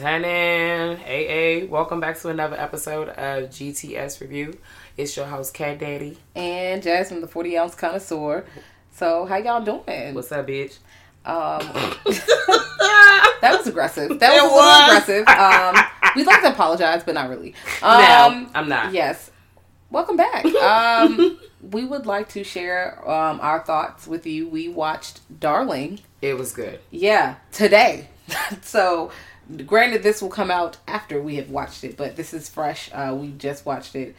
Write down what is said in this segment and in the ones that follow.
What's happening? AA, welcome back to another episode of GTS Review. It's your host, Cat Daddy. and Jasmine, the 40 ounce connoisseur. So, how y'all doing? What's up, bitch? Um, that was aggressive. That was It a little was. aggressive. Um, we'd like to apologize, but not really. Um, no, I'm not. Yes. Welcome back. Um, we would like to share um, our thoughts with you. We watched Darling. It was good. Yeah, today. so, granted, this will come out after we have watched it, but this is fresh. Uh, we just watched it.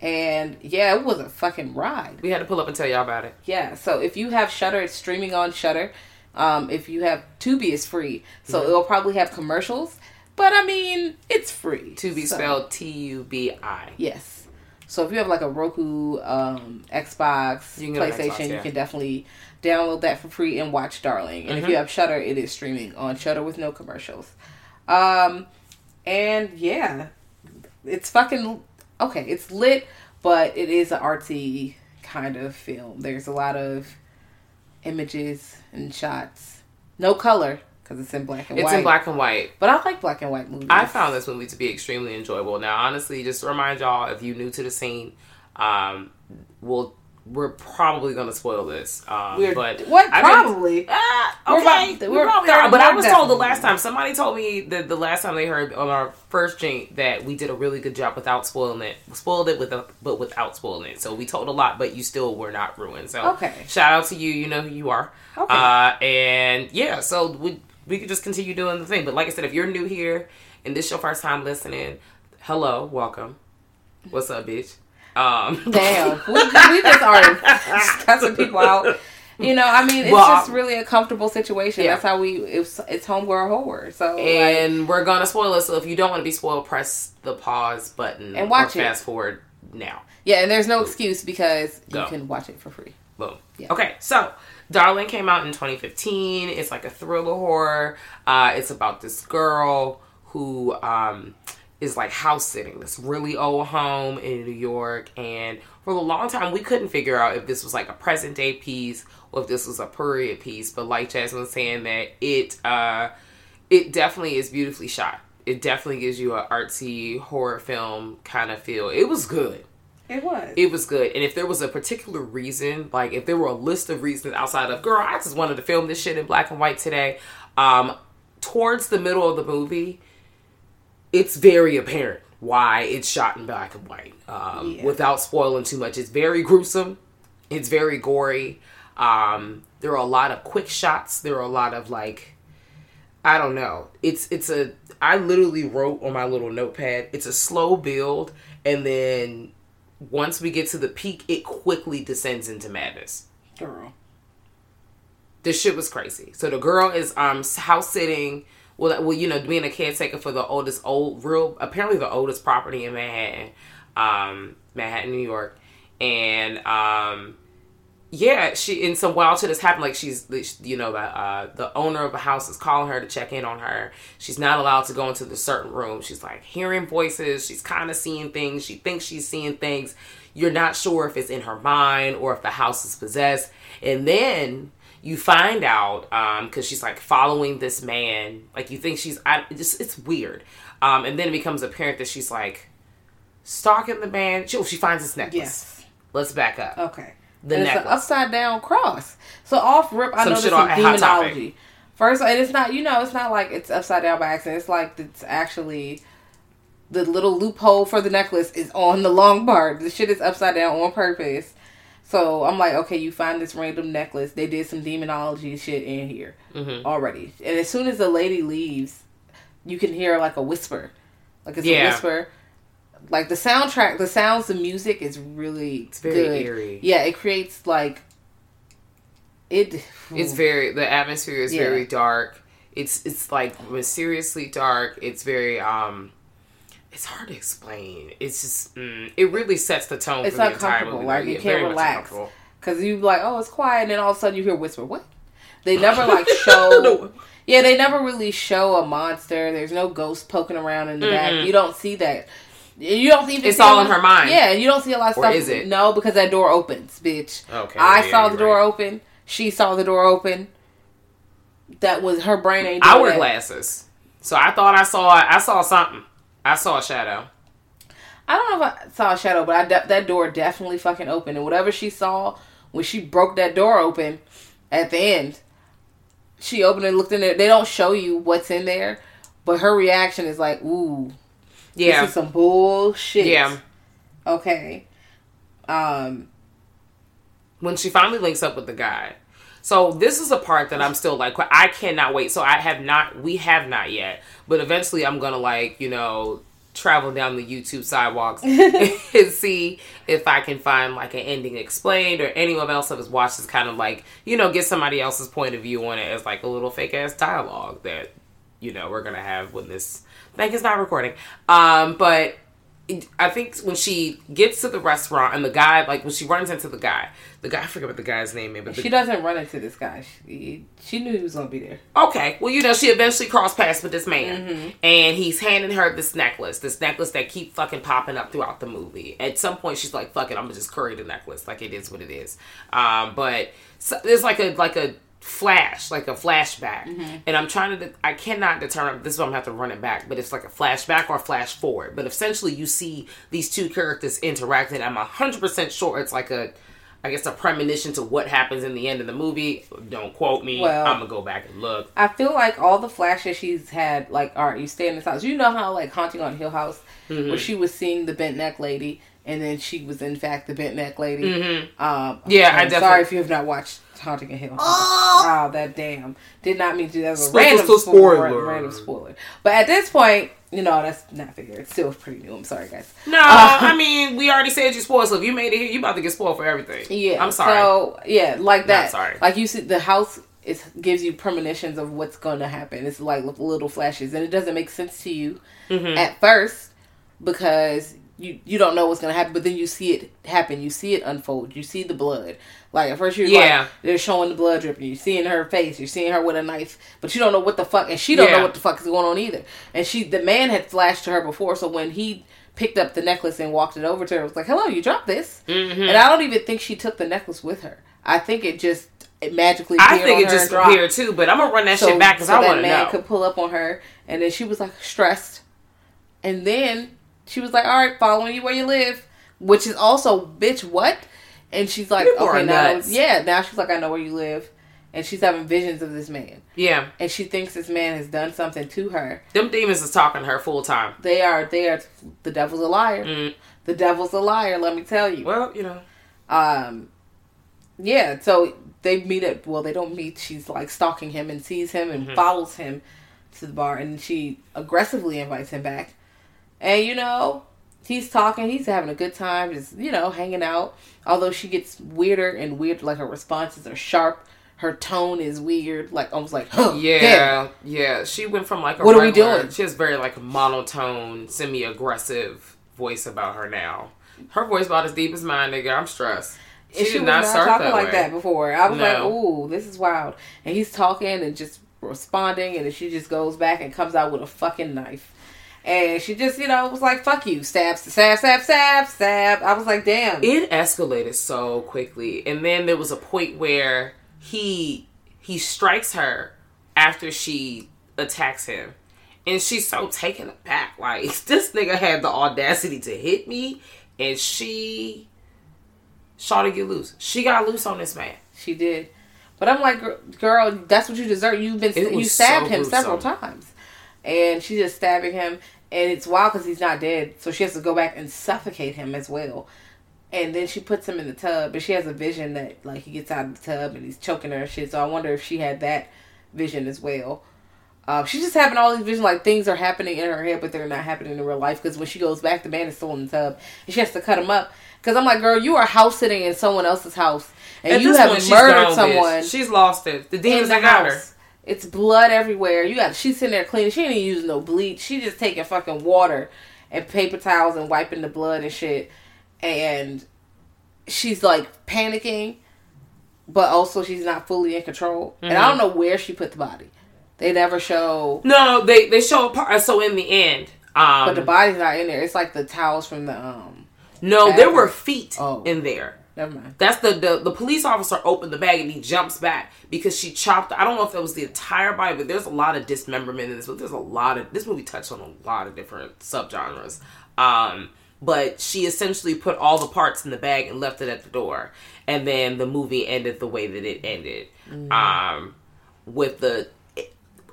And yeah, it was a fucking ride. We had to pull up and tell y'all about it. Yeah, so if you have Shudder, it's streaming on Shudder. Um, if you have Tubi, it's free, so Mm-hmm. it'll probably have commercials. But I mean, it's free To be So, spelled T U B I. Yes. So if you have like a Roku, um, Xbox, You can get an PlayStation, Xbox, you can definitely download that for free and watch Darling. And if Mm-hmm. you have Shudder, it is streaming on Shudder with no commercials. Um, and yeah, it's fucking okay. It's lit, but it is an artsy kind of film. There's a lot of images and shots. No color because it's in black and It's white. in black and white. But I like black and white movies. I found this movie to be extremely enjoyable. Now, honestly, just to remind y'all, if you're new to the scene, um, we'll we're probably gonna spoil this. Um, We're, but what? Been- Probably. Ah, We're okay, about- we we're probably are. But I was told the last time somebody told me that the last time they heard on our first drink that we did a really good job without spoiling it. Spoiled it with a, but without spoiling it. So we told a lot, but you still were not ruined. So Okay. shout out to you. You know who you are. Okay. Uh, and yeah, so we we could just continue doing the thing. But like I said, if you're new here and this is your first time listening, hello, welcome. What's up, bitch? Um, Damn, we, we just are cussing people out. You know, I mean, it's Well, just really a comfortable situation. Yeah. That's how we. It's it's homegirl horror. So like, and we're gonna spoil it. So if you don't want to be spoiled, press the pause button And watch or it. fast forward now. yeah, and there's no excuse because Go. you can watch it for free. Boom. Yeah. Okay, so Darling came out in 2015. It's like a thriller horror. Uh, it's about this girl who um, is like house sitting this really old home in New York, and for a long time we couldn't figure out if this was like a present day piece or if this was a period piece. But like Jasmine was saying, that it uh, it definitely is beautifully shot. It definitely gives you an artsy horror film kind of feel. It was good It was. it was good. And if there was a particular reason, like if there were a list of reasons outside of, girl, I just wanted to film this shit in black and white today, um, towards the middle of the movie, it's very apparent why it's shot in black and white. Um, Yeah. Without spoiling too much, it's very gruesome. It's very gory. Um, there are a lot of quick shots. There are a lot of like, I don't know. It's it's a. I literally wrote on my little notepad. It's a slow build, and then once we get to the peak, it quickly descends into madness. girl. This shit was crazy. So the girl is um house sitting. Well, well, you know, being a caretaker for the oldest old real apparently the oldest property in Manhattan, um, Manhattan, New York, and um, yeah, she and some wild shit has happened. Like she's, you know, the uh, the owner of the house is calling her to check in on her. She's not allowed to go into the certain room. She's like hearing voices. She's kind of seeing things. She thinks she's seeing things. You're not sure if it's in her mind or if the house is possessed. And then you find out because she's like following this man. Like you think she's, I, just it's weird. Um, and then it becomes apparent that she's like stalking the man. She, oh, she finds his necklace. Yes. Let's back up. Okay. The And it's an necklace. upside down cross. So off rip, I Some know some on- demonology. First, and it's not you know it's not like it's upside down by accident. It's like it's actually the little loophole for the necklace is on the long part. The shit is upside down on purpose. So I'm like, okay, you find this random necklace. They did some demonology shit in here Mm-hmm. already. And as soon as the lady leaves, you can hear like a whisper. Like it's a whisper. Like the soundtrack, the sounds, the music is really It's very good. eerie. Yeah, it creates like it. It's very the atmosphere is Yeah. very dark. It's it's like mysteriously dark. It's very um it's hard to explain. It's just mm, it really sets the tone It's for the entire uncomfortable. movie. Like, you can't relax. Cause you like, oh, it's quiet, and then all of a sudden you hear a whisper. What? They never like show. yeah, they never really show a monster. There's no ghost poking around in the back. You don't see that. You don't even. It's all in her mind. Yeah, you don't see a lot of Or stuff. is it? No, because that door opens, bitch. Okay, I yeah, saw the door right. open. She saw the door open. That was her brain ain't. I wear that. glasses. So I thought I saw I saw something. I saw a shadow. I don't know if I saw a shadow, but I de- that door definitely fucking opened, and whatever she saw when she broke that door open at the end, she opened and looked in there. They don't show you what's in there, but her reaction is like, "Ooh, Yeah. this is some bullshit." Yeah. Okay. Um. when she finally links up with the guy. So this is a part that I'm still like I cannot wait. So I have not we have not yet, but eventually I'm gonna like you know travel down the YouTube sidewalks and see if I can find like an ending explained or anyone else that has watched this kind of like you know get somebody else's point of view on it as like a little fake ass dialogue that you know we're gonna have when this thing is not recording. Um, but I think when she gets to the restaurant and the guy, like when she runs into the guy, the guy, I forget what the guy's name is, but the, She doesn't run into this guy. She, she knew he was gonna be there. okay, well, you know, she eventually crossed paths with this man, Mm-hmm. and he's handing her this necklace, this necklace that keep fucking popping up throughout the movie. At some point, she's like, "Fuck it, I'm gonna just curry the necklace, like it is what it is." Um, but so, there's like a like a flash, like a flashback, Mm-hmm. and I'm trying to, I cannot determine. This is why I'm gonna have to run it back, but it's like a flashback or a flash forward. But essentially, you see these two characters interacting. I'm hundred percent sure it's like a. I guess a premonition to what happens in the end of the movie. Don't quote me. Well- I'm gonna go back and look. I feel like all the flashes she's had, like, all right, you stay in this house. You know how, like, Haunting on Hill House, Mm-hmm. where she was seeing the bent neck lady, and then she was, in fact, the bent neck lady. Um, Mm-hmm. Yeah, I I'm definitely- Sorry if you have not watched Haunting on Hill House. Oh, that damn. Did not mean to. That was a random spoiler. spoiler. Random spoiler. But at this point, you know, that's not fair. It's still pretty new. I'm sorry, guys. No, I mean we already said you spoiled. So if you made it here, you about to get spoiled for everything. Yeah, I'm sorry. So yeah, like that. sorry. Like you see, the house is gives you premonitions of what's going to happen. It's like little flashes, and it doesn't make sense to you Mm-hmm. at first because you you don't know what's going to happen. But then you see it happen. You see it unfold. You see the blood. Like at first you're Yeah. like they're showing the blood dripping. You're seeing her face. You're seeing her with a knife, but you don't know what the fuck, and she don't Yeah. know what the fuck is going on either. And she, the man had flashed to her before, so when he picked up the necklace and walked it over to her, it was like, "Hello, you dropped this," Mm-hmm. and I don't even think she took the necklace with her. I think it just it magically. I think it just dropped. appeared too, but I'm gonna run that So- shit back because so I want to man know. could pull up on her, and then she was like stressed, and then she was like, "All right, following you where you live," which is also, bitch, what? And she's like, People "Okay, now, yeah." Now she's like, "I know where you live," and she's having visions of this man, yeah, and she thinks this man has done something to her. them demons is talking to her full time. They are, they are. The devil's a liar. Mm. The devil's a liar. Let me tell you. Well, you know, um yeah so they meet at well they don't meet she's like stalking him and sees him and Mm-hmm. follows him to the bar and she aggressively invites him back and you know he's talking he's having a good time just you know hanging out although she gets weirder and weird like her responses are sharp her tone is weird like almost like huh, yeah, yeah. She went from like a What are we doing? She has very like monotone, semi-aggressive voice about her now. Her voice about as deep as mine, nigga. I'm stressed. She, And she did was not not start talking that like way. that before. I was like, "Ooh, this is wild." And he's talking and just responding, and then she just goes back and comes out with a fucking knife. And she just, you know, was like, "Fuck you!" Stab, stab, stab, stab, stab. I was like, "Damn." it escalated so quickly and then there was a point where he he strikes her after she attacks him and she's so taken aback like this nigga had the audacity to hit me and she shot to get loose she got loose on this man She did. But I'm like, girl, that's what you deserve. You've been you stabbed so him several times, and she's just stabbing him. And it's wild because he's not dead, so she has to go back and suffocate him as well. And then she puts him in the tub, but she has a vision that like he gets out of the tub and he's choking her and shit. So I wonder if she had that vision as well. Uh, she's just having all these visions, like things are happening in her head, but they're not happening in real life. Because when she goes back, the man is still in the tub, and she has to cut him up. Because I'm like, girl, you are house sitting in someone else's house, and At you have murdered someone She's lost it. The demons the that got her. It's blood everywhere. You got she's sitting there cleaning. She ain't even using no bleach. She just taking fucking water and paper towels and wiping the blood and shit. And she's like panicking, but also she's not fully in control. And Mm-hmm. I don't know where she put the body. They never show, No, they they show a part. So in the end, um, but the body's not in there. It's like the towels from the um. no, there were feet Oh. in there. Never mind. That's the, the the police officer opened the bag and he jumps back because she chopped. I don't know if that was the entire body, but there's a lot of dismemberment in this. But there's a lot of this movie touched on a lot of different subgenres. Um, but she essentially put all the parts in the bag and left it at the door, and then the movie ended the way that it ended. Um, with the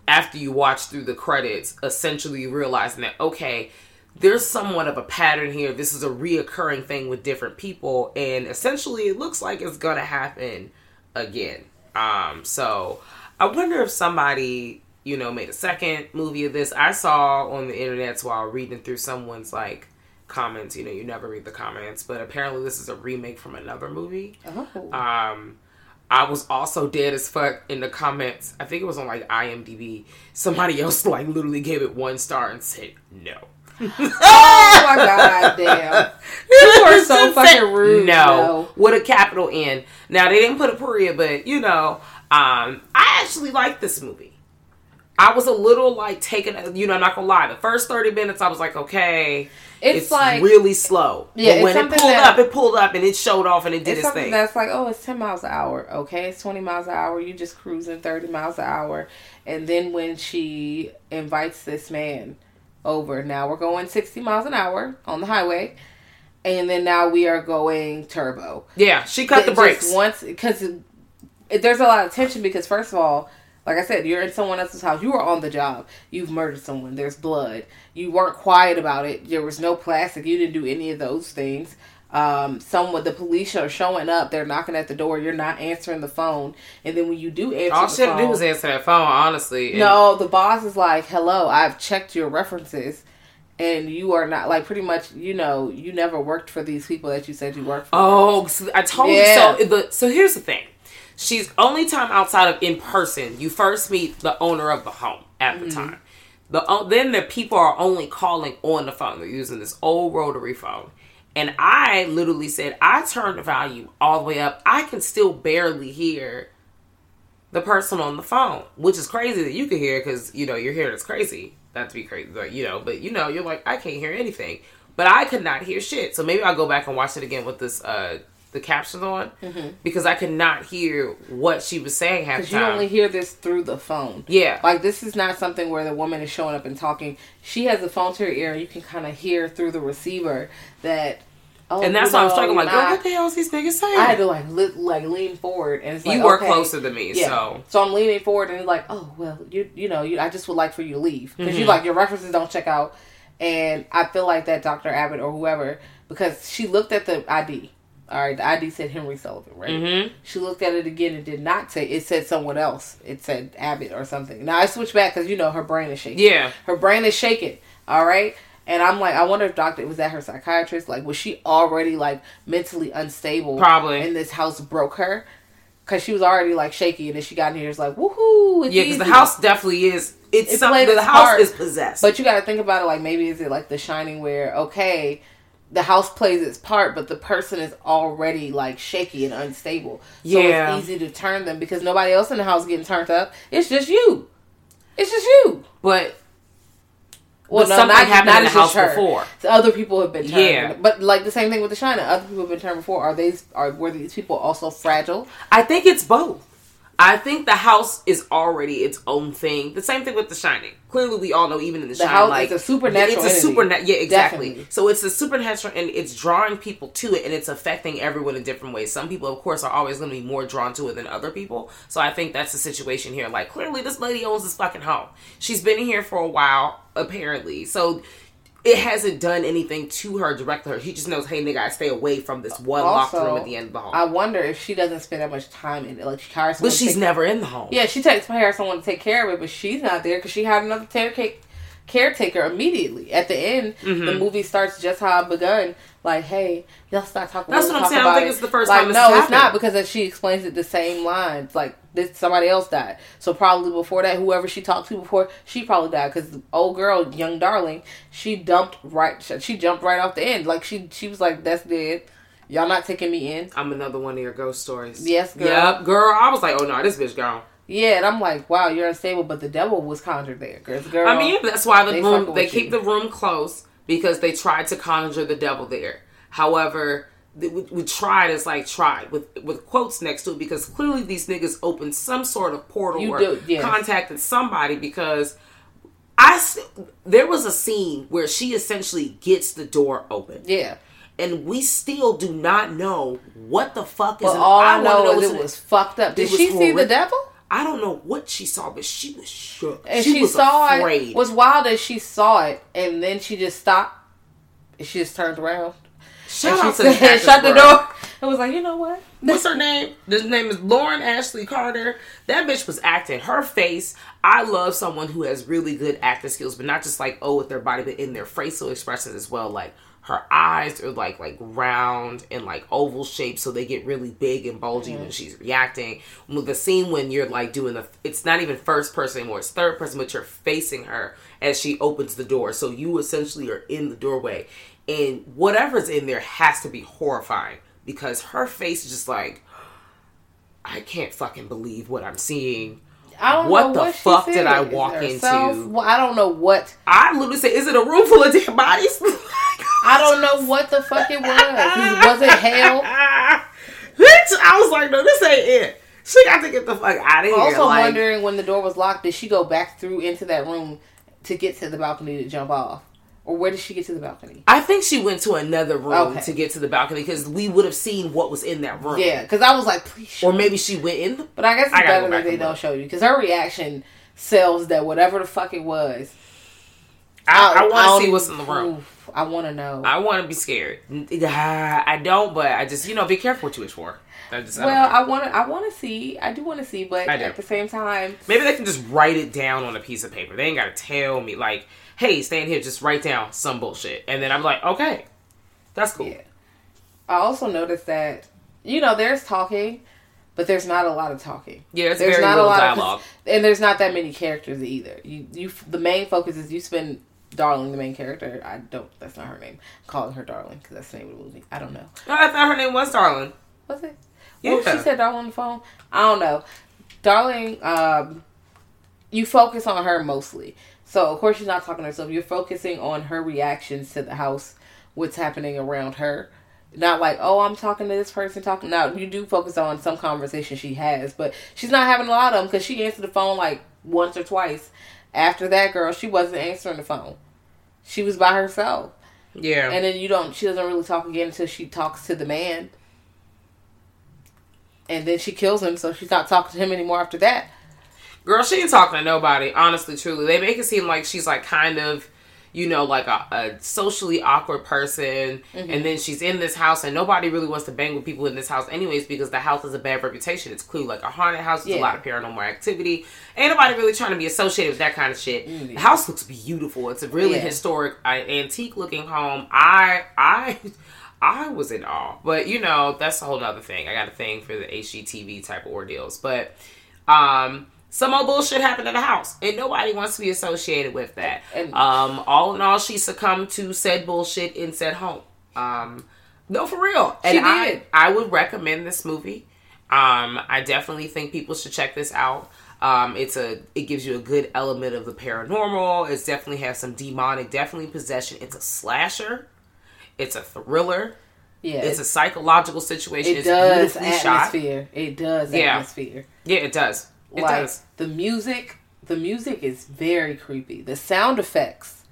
after you watch through the credits, essentially realizing that okay, there's somewhat of a pattern here. This is a reoccurring thing with different people, and essentially, it looks like it's gonna happen again. Um, so I wonder if somebody, you know, made a second movie of this. I saw on the internet while reading through someone's like comments. You know, you never read the comments, but apparently, this is a remake from another movie. Oh. Um, I was also dead as fuck in the comments. I think it was on like IMDb. Somebody else like literally gave it one star and said no. Oh my god, damn! You are so fucking rude. No, No. with a capital N. Now they didn't put a period, but you know, um, I actually like this movie. I was a little like taken, you know, I'm not gonna lie. The first 30 minutes, I was like, okay, It's like- really slow. Yeah, but when it pulled that- up, it pulled up and it showed off and it did It's its something thing. that's like, oh, it's 10 miles an hour. Okay, it's 20 miles an hour. You just cruising 30 miles an hour. And then when she invites this man over, now we're going 60 miles an hour on the highway. And then now we are going turbo. Yeah, she cut the It brakes. Once, because there's a lot of tension because, first of all, like I said, you're in someone else's house. You were on the job. You've murdered someone. There's blood. You weren't quiet about it. There was no plastic. You didn't do any of those things. Um, someone, the police are showing up. They're knocking at the door. You're not answering the phone. And then when you do answer All she had to do was answer that phone, honestly. no, the boss is like, "Hello, I've checked your references." And you are not like pretty much, you know, you never worked for these people that you said you worked for. Oh, so I told Yeah. you. So, the, so here's the thing. She's only time outside of in person. You first meet the owner of the home at the time. The then the people are only calling on the phone. They're using this old rotary phone. And I literally said, I turned the volume all the way up. I can still barely hear the person on the phone, which is crazy that you can hear because you know your hearing is crazy. Not to be crazy, but you know, but you know, you're like, I can't hear anything. But I could not hear shit. So maybe I'll go back and watch it again with this uh the captions on because I could not hear what she was saying half Because you only hear this through the phone. Yeah. Like this is not something where the woman is showing up and talking. She has the phone to her ear, and you can kind of hear through the receiver that. Oh, and that's why I'm know, struggling. Like, girl, what the hell is these niggas saying? I had to like li- like lean forward, and it's like you were okay. closer than me, Yeah. so So I'm leaning forward, and it's like, oh well, you you know, you, I just would like for you to leave because Mm-hmm. you like your references don't check out, and I feel like that Dr. Abbott or whoever because she looked at the ID. All right, the ID said Henry Sullivan, right? Mm-hmm. She looked at it again and did not say it said someone else. It said Abbott or something. Now I switched back because you know her brain is shaking. yeah. her brain is shaking. All right. And I'm like, I wonder if doctor was that her psychiatrist. Like, was she already like mentally unstable? Probably. And this house broke her because she was already like shaky, and then she got in here. It's like, woohoo! It's Yeah, because the house definitely is. It's It something. The house part. is possessed. But you got to think about it. Like, maybe is it like The Shining, where okay, the house plays its part, but the person is already like shaky and unstable. So Yeah. it's easy to turn them because nobody else in the house getting turned up. It's just you. It's just you. but Well, But something happened in the house her. before. So other people have been turned. Yeah. But like the same thing with the Shining, other people have been turned before. Are these are were these people also fragile? I think it's both. I think the house is already its own thing. The same thing with The Shining. Clearly, we all know, even in The, The Shining, house like is a supernatural It's a supernatural. Yeah, exactly. Definitely. So it's a supernatural, and it's drawing people to it, and it's affecting everyone in different ways. Some people, of course, are always going to be more drawn to it than other people. So I think that's the situation here. Like, clearly, this lady owns this fucking home. She's been here for a while, apparently. So it hasn't done anything to her, direct her. He just knows, hey, nigga, I stay away from this one locked room at the end of the home. I wonder if she doesn't spend that much time in it. Like she hires but she's never in the home. Yeah, she takes hire someone to take care of it, but she's not there because she had another caretaker caretaker immediately. At the end, Mm-hmm. the movie starts just how I begun. Like, hey, y'all start talking. That's what I'm saying. I don't think it. it's the first like, time No, it's not because she explains it the same lines. Like this, somebody else died. So probably before that, whoever she talked to before, she probably died because the old girl, young darling, she dumped right. She jumped right off the end. Like she, she was like, "That's dead. Y'all not taking me in." I'm another one of your ghost stories. Yes, girl. Yep, girl. I was like, oh no, this bitch gone. Yeah, and I'm like, wow, you're unstable, but the devil was conjured there, girl. girl I mean, that's why the they room they keep you. the room close because they tried to conjure the devil there. However, we, we tried is like tried with with quotes next to it because clearly these niggas opened some sort of portal You or do, yes. contacted somebody because I there was a scene where she essentially gets the door open yeah. and we still do not know what the fuck is. But all I, wanna know, what's is it was fucked up. Did she see the devil? I don't know what she saw, but she was shook. And she, she, was saw afraid. it. Was wild that she saw it, and then she just stopped. And she just turned around. Shout and out she to the said, shut the door. It was like, you know what? What's her name? This name is Lauren Ashley Carter. That bitch was acting. Her face. I love someone who has really good acting skills, but not just like oh with their body, but in their facial expressions as well. Like her eyes are like like round and like oval shaped, so they get really big and bulgy when mm-hmm. she's reacting. With the scene when you're like doing the, it's not even first person anymore; it's third person, but you're facing her as she opens the door. So you essentially are in the doorway, and whatever's in there has to be horrifying because her face is just like. I can't fucking believe what I'm seeing. I don't What know the what fuck did I walk into? Well, I don't know what. I literally said, "Is it a room full of dead bodies?" I don't know what the fuck it was. Was it hell? Bitch, I was like, "No, this ain't it." She got to get the fuck out of here. Also like, wondering when the door was locked, did she go back through into that room to get to the balcony to jump off, or where did she get to the balcony? I think she went to another room Okay. to get to the balcony because we would have seen what was in that room. Yeah, because I was like, please. Or maybe she went in. The, But I guess it's I better that they don't show you because her reaction sells that whatever the fuck it was. I, I don't want to see um, what's in the room. Oof, I want to know. I want to be scared. I don't, but I just you know be careful what you wish for. I just, well. I want to. I want to see. I do want to see, but at the same time, Maybe they can just write it down on a piece of paper. They ain't gotta tell me like, "Hey, stand here, just write down some bullshit," and then I'm like, "Okay, that's cool." Yeah. I also noticed that you know there's talking, but there's not a lot of talking. Yeah, it's there's very not a little lot dialogue. of and there's not that many characters either. You you the main focus is you spend Darling the main character. I don't. That's not her name. I'm calling her Darling because that's the name of the movie. I don't know. Oh, I thought her name was Darling. Was it? Well, Yeah. she said Darling on the phone. I don't know. Darling, um, you focus on her mostly. So of course she's not talking to herself. You're focusing on her reactions to the house, what's happening around her. Not like, oh, I'm talking to this person. Talking now, you do focus on some conversation she has, but she's not having a lot of them because she answered the phone like once or twice. After that, girl, she wasn't answering the phone. She was by herself, Yeah, and then you don't. She doesn't really talk again until she talks to the man, and then she kills him. So she's not talking to him anymore after that. girl, she ain't talking to nobody. Honestly, truly, they make it seem like she's like kind of, you know, like a, a socially awkward person, Mm-hmm. and then she's in this house, and nobody really wants to bang with people in this house, anyways, because the house has a bad reputation. It's clearly like a haunted house. There's a lot of paranormal activity. Ain't nobody really trying to be associated with that kind of shit. Mm-hmm. The house looks beautiful. It's a really Yeah. historic, uh, antique looking home. I, I. I was in awe, but you know that's a whole nother thing. I got a thing for the HGTV type of ordeals, but um, some old bullshit happened at the house, and nobody wants to be associated with that. And- um, all in all, she succumbed to said bullshit in said home. Um, no, for real. And She did. I would recommend this movie. Um, I definitely think people should check this out. Um, it's a, it gives you a good element of the paranormal. It definitely has some demonic, definitely possession. It's a slasher. It's a thriller. Yeah, It's a psychological situation. it it's does beautifully shot. atmosphere. It does Yeah. atmosphere. Yeah, it does. It like does. the music, the music is very creepy. The sound effects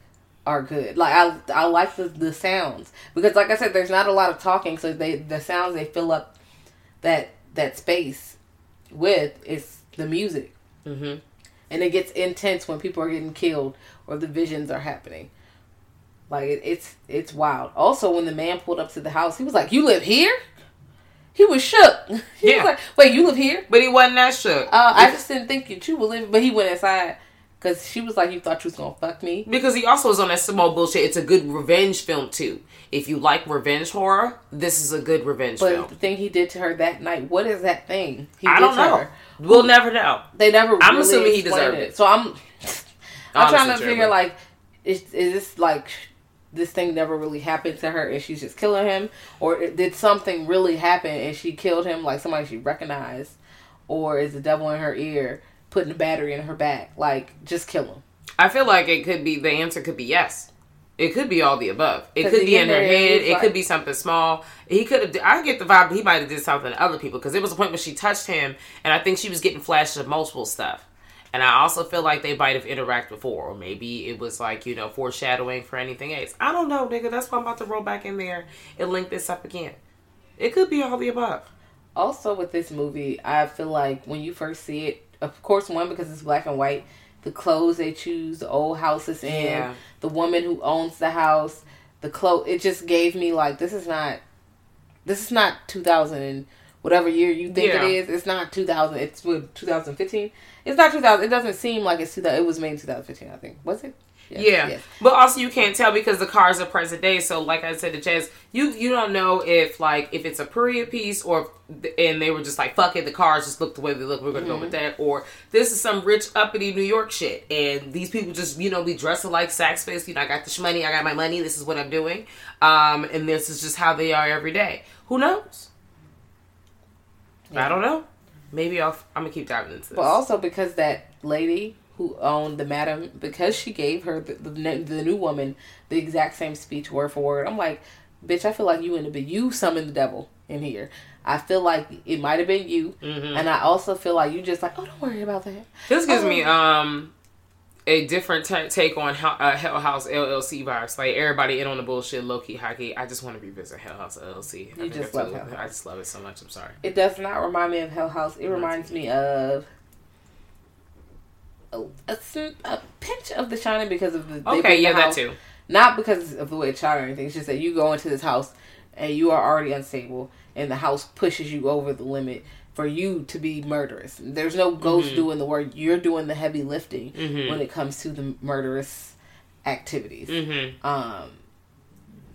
are good. Like I, I like the the sounds because, like I said, there's not a lot of talking, so they the sounds they fill up that that space with is the music, hmm and it gets intense when people are getting killed or the visions are happening. Like it, it's it's wild. Also, when the man pulled up to the house, he was like, "You live here?" He was shook. He Yeah. was like, "Wait, you live here?" But he wasn't that shook. Uh, I just didn't think you two were living. But he went inside because she was like, "You thought you was gonna fuck me." because he also was on that small bullshit. It's a good revenge film too. If you like revenge horror, this is a good revenge film. But film. the thing he did to her that night, what is that thing he I don't know. her? We'll never know. They never. I'm really assuming he deserved it. So I'm. I'm Honestly, trying to figure like, is is this like this thing never really happened to her and she's just killing him, or did something really happen and she killed him like somebody she recognized, or is the devil in her ear putting a battery in her back? Like, just kill him. I feel like it could be the answer could be yes. It could be all the above. It could be in her head. It like- could be something small. He could have. I get the vibe he might have did something to other people because it was a point when she touched him, and I think she was getting flashes of multiple stuff. And I also feel like they might have interacted before, or maybe it was like you know foreshadowing for anything else. I don't know, nigga. That's why I'm about to roll back in there and link this up again. It could be all the above. Also, with this movie, I feel like when you first see it, of course, one because it's black and white, the clothes they choose, the old houses in, Yeah. the woman who owns the house, the clothes. It just gave me like this is not, this is not two thousand and whatever year you think Yeah. it is. It's not two thousand. It's what two thousand fifteen. It's not two thousand. It doesn't seem like it's two thousand. It was made in two thousand fifteen. I think was it? Yes, Yeah, yes. but also you can't tell because the cars are present day. So, like I said to Jazz, you you don't know if like if it's a period piece or and they were just like fuck it, the cars just look the way they look. We're gonna go with that. Or this is some rich uppity New York shit, and these people just you know be dressing like Saks Fifth. You know, I got the money, I got my money. This is what I'm doing, um, and this is just how they are every day. Who knows? I don't know. Maybe I'll, I'm gonna keep diving into this. But also because that lady who owned the madam, because she gave her the, the, the new woman the exact same speech word for word. I'm like, bitch, I feel like you in the. You summoned the devil in here. I feel like it might have been you, Mm-hmm. and I also feel like you just like, oh, don't worry about that. This gives Oh. me um a different ta take on Hell- uh, Hell House LLC vibes. Like everybody in on the bullshit, low key, high key. I just want to revisit Hell House LLC. I just love Hell. I just love it so much. I'm sorry. It does not remind me of Hell House. It reminds me of. A, a, a pinch of The Shining because of the Okay, yeah, the that too. not because of the way it's shot or anything. It's just that you go into this house and you are already unstable, and the house pushes you over the limit for you to be murderous. There's no ghost Mm-hmm. doing the work. You're doing the heavy lifting when it comes to the murderous activities. Mm-hmm. Um,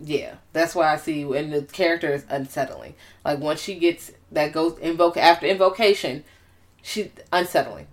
yeah, that's why I see, and the character is unsettling. Like once she gets that ghost invoke after invocation, she unsettling.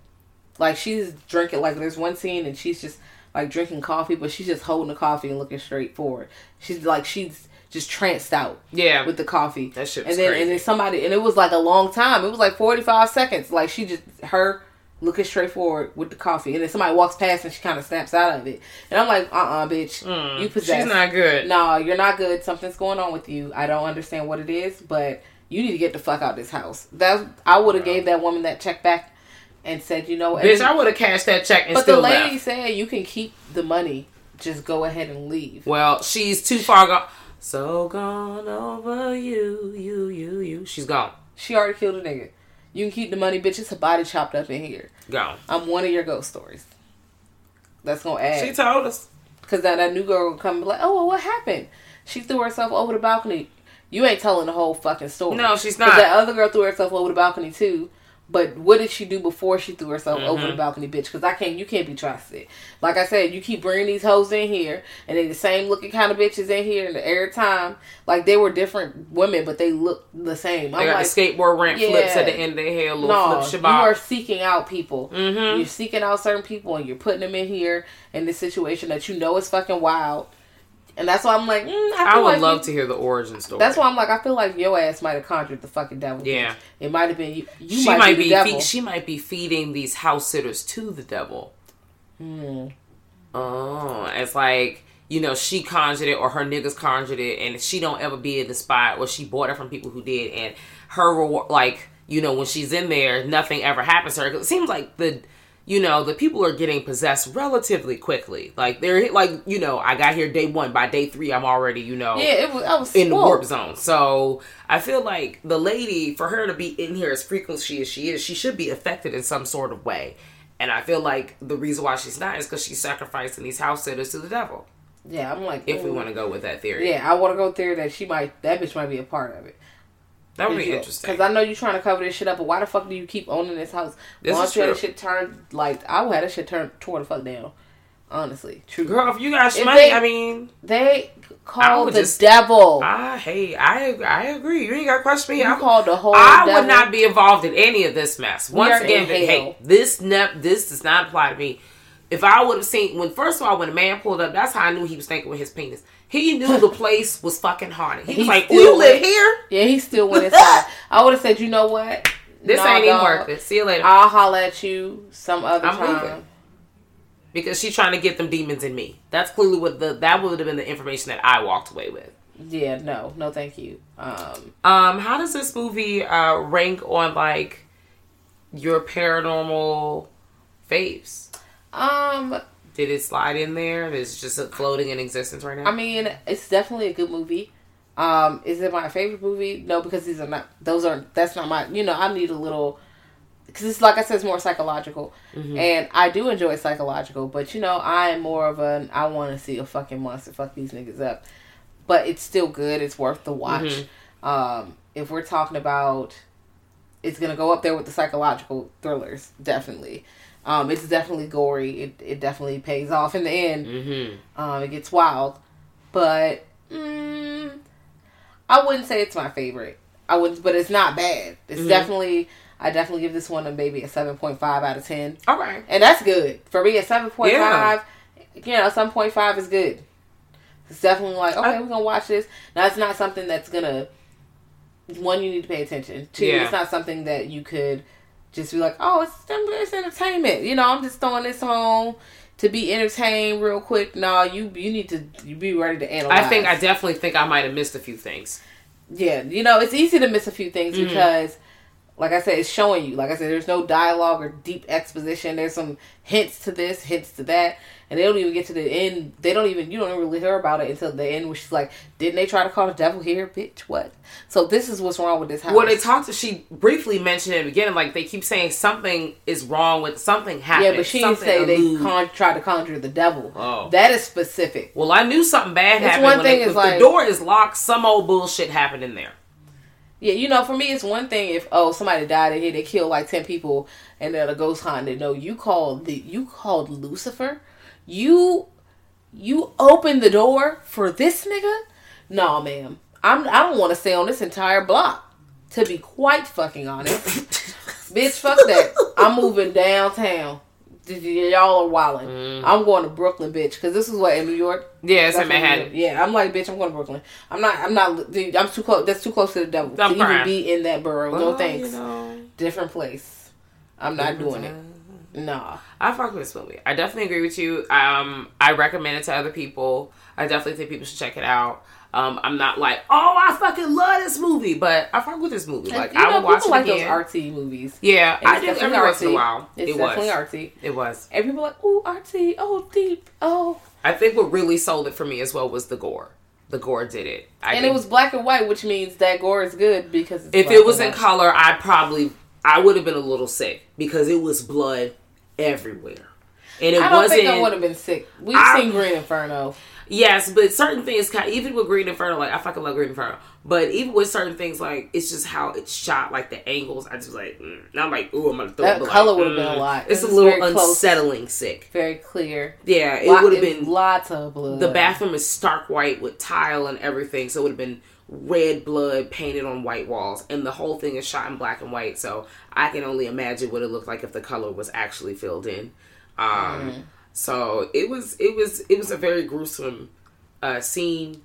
Like she's drinking. Like there's one scene and she's just like drinking coffee, but she's just holding the coffee and looking straight forward. She's like she's just tranced out Yeah. with the coffee. That shit and then crazy. and then somebody and it was like a long time. It was like forty five seconds. Like she just her looking straight forward with the coffee, and then somebody walks past and she kind of snaps out of it. And I'm like, uh uh bitch, you possess. Mm. She's not good. No, you're not good. Something's going on with you. I don't understand what it is, but you need to get the fuck out of this house. That I would have gave that woman that check back and said, you know, Bitch, I would have cashed that check and but the lady left. said you can keep the money. Just go ahead and leave. Well, she's too far gone. So gone over you, you, you, you. She's gone. She already killed a nigga. You can keep the money, bitch. It's a body chopped up in here. Gone. I'm one of your ghost stories. That's gonna add. She told us. Because then that new girl will come and be like, oh, well, what happened? She threw herself over the balcony. You ain't telling the whole fucking story. No, she's not. that other girl threw herself over the balcony too. But what did she do before she threw herself over Mm-hmm. the balcony, bitch? Because I can't, you can't be trusted. Like I said, you keep bringing these hoes in here, and they the same looking kind of bitches in here, and every time, like they were different women, but they look the same. They I'm got like, the skateboard ramp flips at the end of their hair, little no, flip you are seeking out people. Mhm. You're seeking out certain people, and you're putting them in here in this situation that you know is fucking wild. And that's why I'm like, mm, I, I would like love you- to hear the origin story. That's why I'm like, I feel like your ass might have conjured the fucking devil. Yeah. bitch. it might have been you. You she might, might, be, fe- she might be feeding these house sitters to the devil. Hmm. Oh, it's like you know she conjured it or her niggas conjured it, and she don't ever be in the spot, or she bought it from people who did, and her reward, like you know when she's in there, nothing ever happens to her. 'Cause it seems like the you know the people are getting possessed relatively quickly. Like they're like you know I got here day one, by day three I'm already you know yeah, it was. I was in the warp zone. So I feel like the lady, for her to be in here as frequently as she is, she should be affected in some sort of way. And I feel like the reason why she's not is because she's sacrificing these house sitters to the devil. Yeah, I'm like, if we want to go with that theory. Yeah, I want to go there that she might, that bitch might be a part of it. That would be interesting. Because I know you're trying to cover this shit up, but why the fuck do you keep owning this house? This Why is don't you have this shit turned, like, I would have that shit turned toward the fuck down. Honestly. True. Girl, if you got money, they- I mean, They called the just- devil. I hey, I I agree. You ain't got to question me. you I called the whole I devil. would not be involved in any of this mess. Once again, in hey, this ne- this does not apply to me. If I would have seen when first of all when a man pulled up, that's how I knew he was thinking with his penis. He knew the place was fucking haunted. He was like, "You live here? Yeah, he still went inside. I would have said, you know what? This Nah, ain't even worth it. See you later." I'll holler at you some other I'm time. leaving. because she's trying to get them demons in me. That's clearly what the that would have been the information that I walked away with. Yeah, no, no, thank you. Um, Um, how does this movie uh rank on like your paranormal faves? um, Did it slide in there? Is it just floating in existence right now? I mean, it's definitely a good movie. Um, is it my favorite movie? No, because these are not. Those are. That's not my. You know, I need a little. Because it's like I said, it's more psychological, and I do enjoy psychological. But you know, I am more of an. I want to see a fucking monster fuck these niggas up, but it's still good. It's worth the watch. Um, if we're talking about, it's gonna go up there with the psychological thrillers, definitely. Um, it's definitely gory. It it definitely pays off in the end. mm-hmm. Um, it gets wild, but mm, I wouldn't say it's my favorite. I wouldn't, but it's not bad. It's Mhm. definitely. I definitely give this one a maybe a seven point five out of ten, Okay. and that's good for me. A seven point five, Yeah. you know, seven point five is good. It's definitely like okay, I- we're gonna watch this. Now it's not something that's gonna. One, you need to pay attention. Two, Yeah. it's not something that you could just be like, oh, it's it's entertainment. You know, I'm just throwing this home to be entertained real quick. No, you you need to you be ready to analyze. I think I definitely think I might have missed a few things. yeah, you know, it's easy to miss a few things Mhm. because, like I said, it's showing you. Like I said, there's no dialogue or deep exposition. There's some hints to this, hints to that, and they don't even get to the end. They don't even you don't really hear about it until the end, where she's like, "Didn't they try to call the devil here, bitch? What?" So this is what's wrong with this house. When they talked to, she briefly mentioned in the beginning, like they keep saying something is wrong with something happened. yeah, but she didn't say they con- tried to conjure the devil. Oh. That is specific. Well, I knew something bad It's happened. one when thing they, is like- the door is locked, some old bullshit happened in there. Yeah, you know, for me, it's one thing if oh somebody died in here, they killed like ten people, and then a ghost hunted. No, you called the you called Lucifer. You you open the door for this nigga. No, ma'am, I'm I don't want to stay on this entire block. To be quite fucking honest, bitch, fuck that. I'm moving downtown. Y'all are wilding. Mm. I'm going to Brooklyn, bitch, because this is what in New York. Yeah, it's in Manhattan. we do. Yeah, I'm like, bitch, I'm going to Brooklyn. I'm not. I'm not. dude, I'm too close. That's too close to the devil I'm to even be in that borough. no thanks. you know, Different place. I'm not doing it. Nah. I fuck with this movie. I definitely agree with you. Um, I recommend it to other people. I definitely think people should check it out. Um, I'm not like, oh, I fucking love this movie, but I fuck with this movie. Like, I know, will watch it like again. those artsy movies. yeah, I do every once in a while. It's it was. definitely artsy. It was. And people are like, ooh, artsy, oh, deep, oh. I think what really sold it for me as well was the gore. The gore did it. I And it was black and white, which means that gore is good because it's if it was in color, I probably I would have been a little sick because it was blood everywhere, and it I don't wasn't. think I would have been sick. We've I- seen Green Inferno. Yes, but certain things, even with Green Inferno, like I fucking love Green Inferno, but even with certain things, like it's just how it's shot, like the angles. I just like, mm. I'm like, ooh, I'm gonna throw That it. color like, would've been a mm. lot. It's a little very close. unsettling, sick. Very clear. Yeah, it would have been. lots of blood. The bathroom is stark white with tile and everything, so it would have been red blood painted on white walls, and the whole thing is shot in black and white. So I can only imagine what it looked like if the color was actually filled in. Um, Mm-hmm. So it was, it was, it was a very gruesome uh, scene.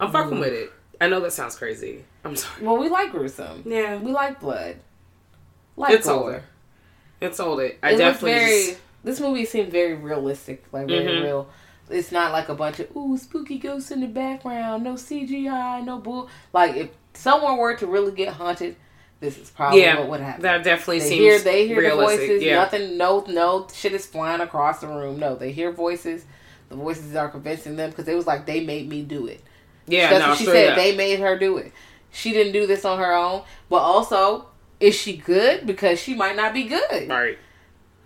I'm fucking Mm-hmm. with it. I know that sounds crazy. I'm sorry. Well, we like gruesome. Yeah, We like blood. Like it's gore. older. It's older. I it definitely. very. just- This movie seemed very realistic, like very Mhm. real. It's not like a bunch of ooh spooky ghosts in the background, no CGI, no bull. Like if someone were to really get haunted, this is probably yeah, what would happen. that definitely they seems hear they hear the realistic. voices. Yeah. Nothing, no, no shit is flying across the room. No, they hear voices. The voices are convincing them because it was like they made me do it. Yeah, That's no, what she straight said. up. They made her do it. She didn't do this on her own. But also, is she good? Because she might not be good. Right.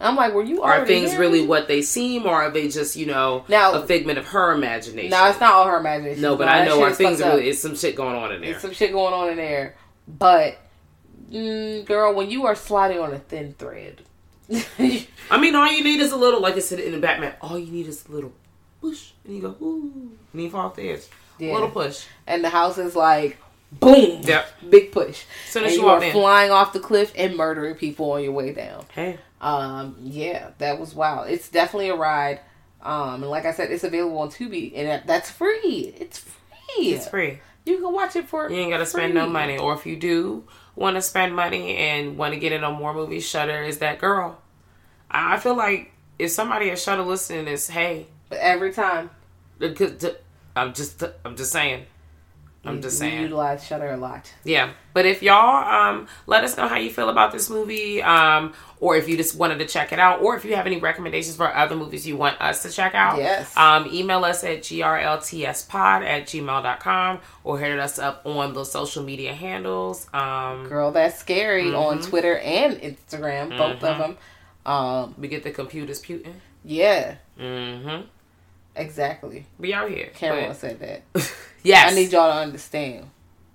I'm like, were you Are things really what they seem, or are they just you know Now- a figment of her imagination? No, it's not all her imagination. No, but No, I know our things are really. It's some shit going on in there. There's some shit going on in there. But, mm, girl, when you are sliding on a thin thread, I mean, all you need is a little, like I said in the Batman. All you need is a little push, and you go ooh, and you fall off the edge. Yeah. A little push. and the house is like, boom, Yep. big push. So and as you you are in. flying off the cliff and murdering people on your way down. Hey, Um, yeah, that was wild. It's definitely a ride. Um, and like I said, it's available on Tubi, and that's free. It's free. it's free. You can watch it for. You ain't gotta spend no money. Or if you do want to spend money and want to get in on more movies, Shudder is that girl. I feel like if somebody at Shudder listening this, hey, But every time, I'm just I'm just saying. I'm just we saying. utilize Shudder a lot. Yeah. But if y'all um let us know how you feel about this movie, um, or if you just wanted to check it out, or if you have any recommendations for other movies you want us to check out, Yes. Um, email us at grltspod at gmail.com or hit us up on the social media handles. Um Girl, that's scary Mm-hmm. on Twitter and Instagram, both of them. Um, we get the computers puting. yeah, Mm-hmm. Exactly. We out here. Cameron But- said that. yes. I need y'all to understand.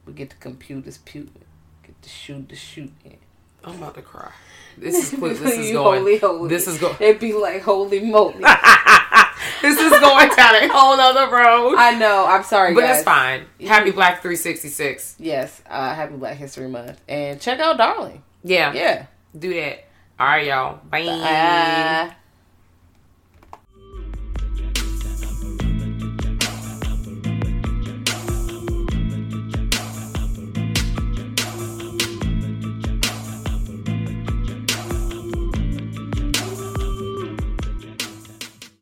We get the computers puting, get the shoot the shooting. I'm about to cry. This is quick. This is going. holy, holy. This is going. It'd be like holy moly. This is going down a whole other road. I know. I'm sorry, But guys. it's fine. Happy Black 366. Yes. Uh, happy Black History Month, and check out Darling. Yeah. Yeah. Do that. All right, y'all. Bye. Uh,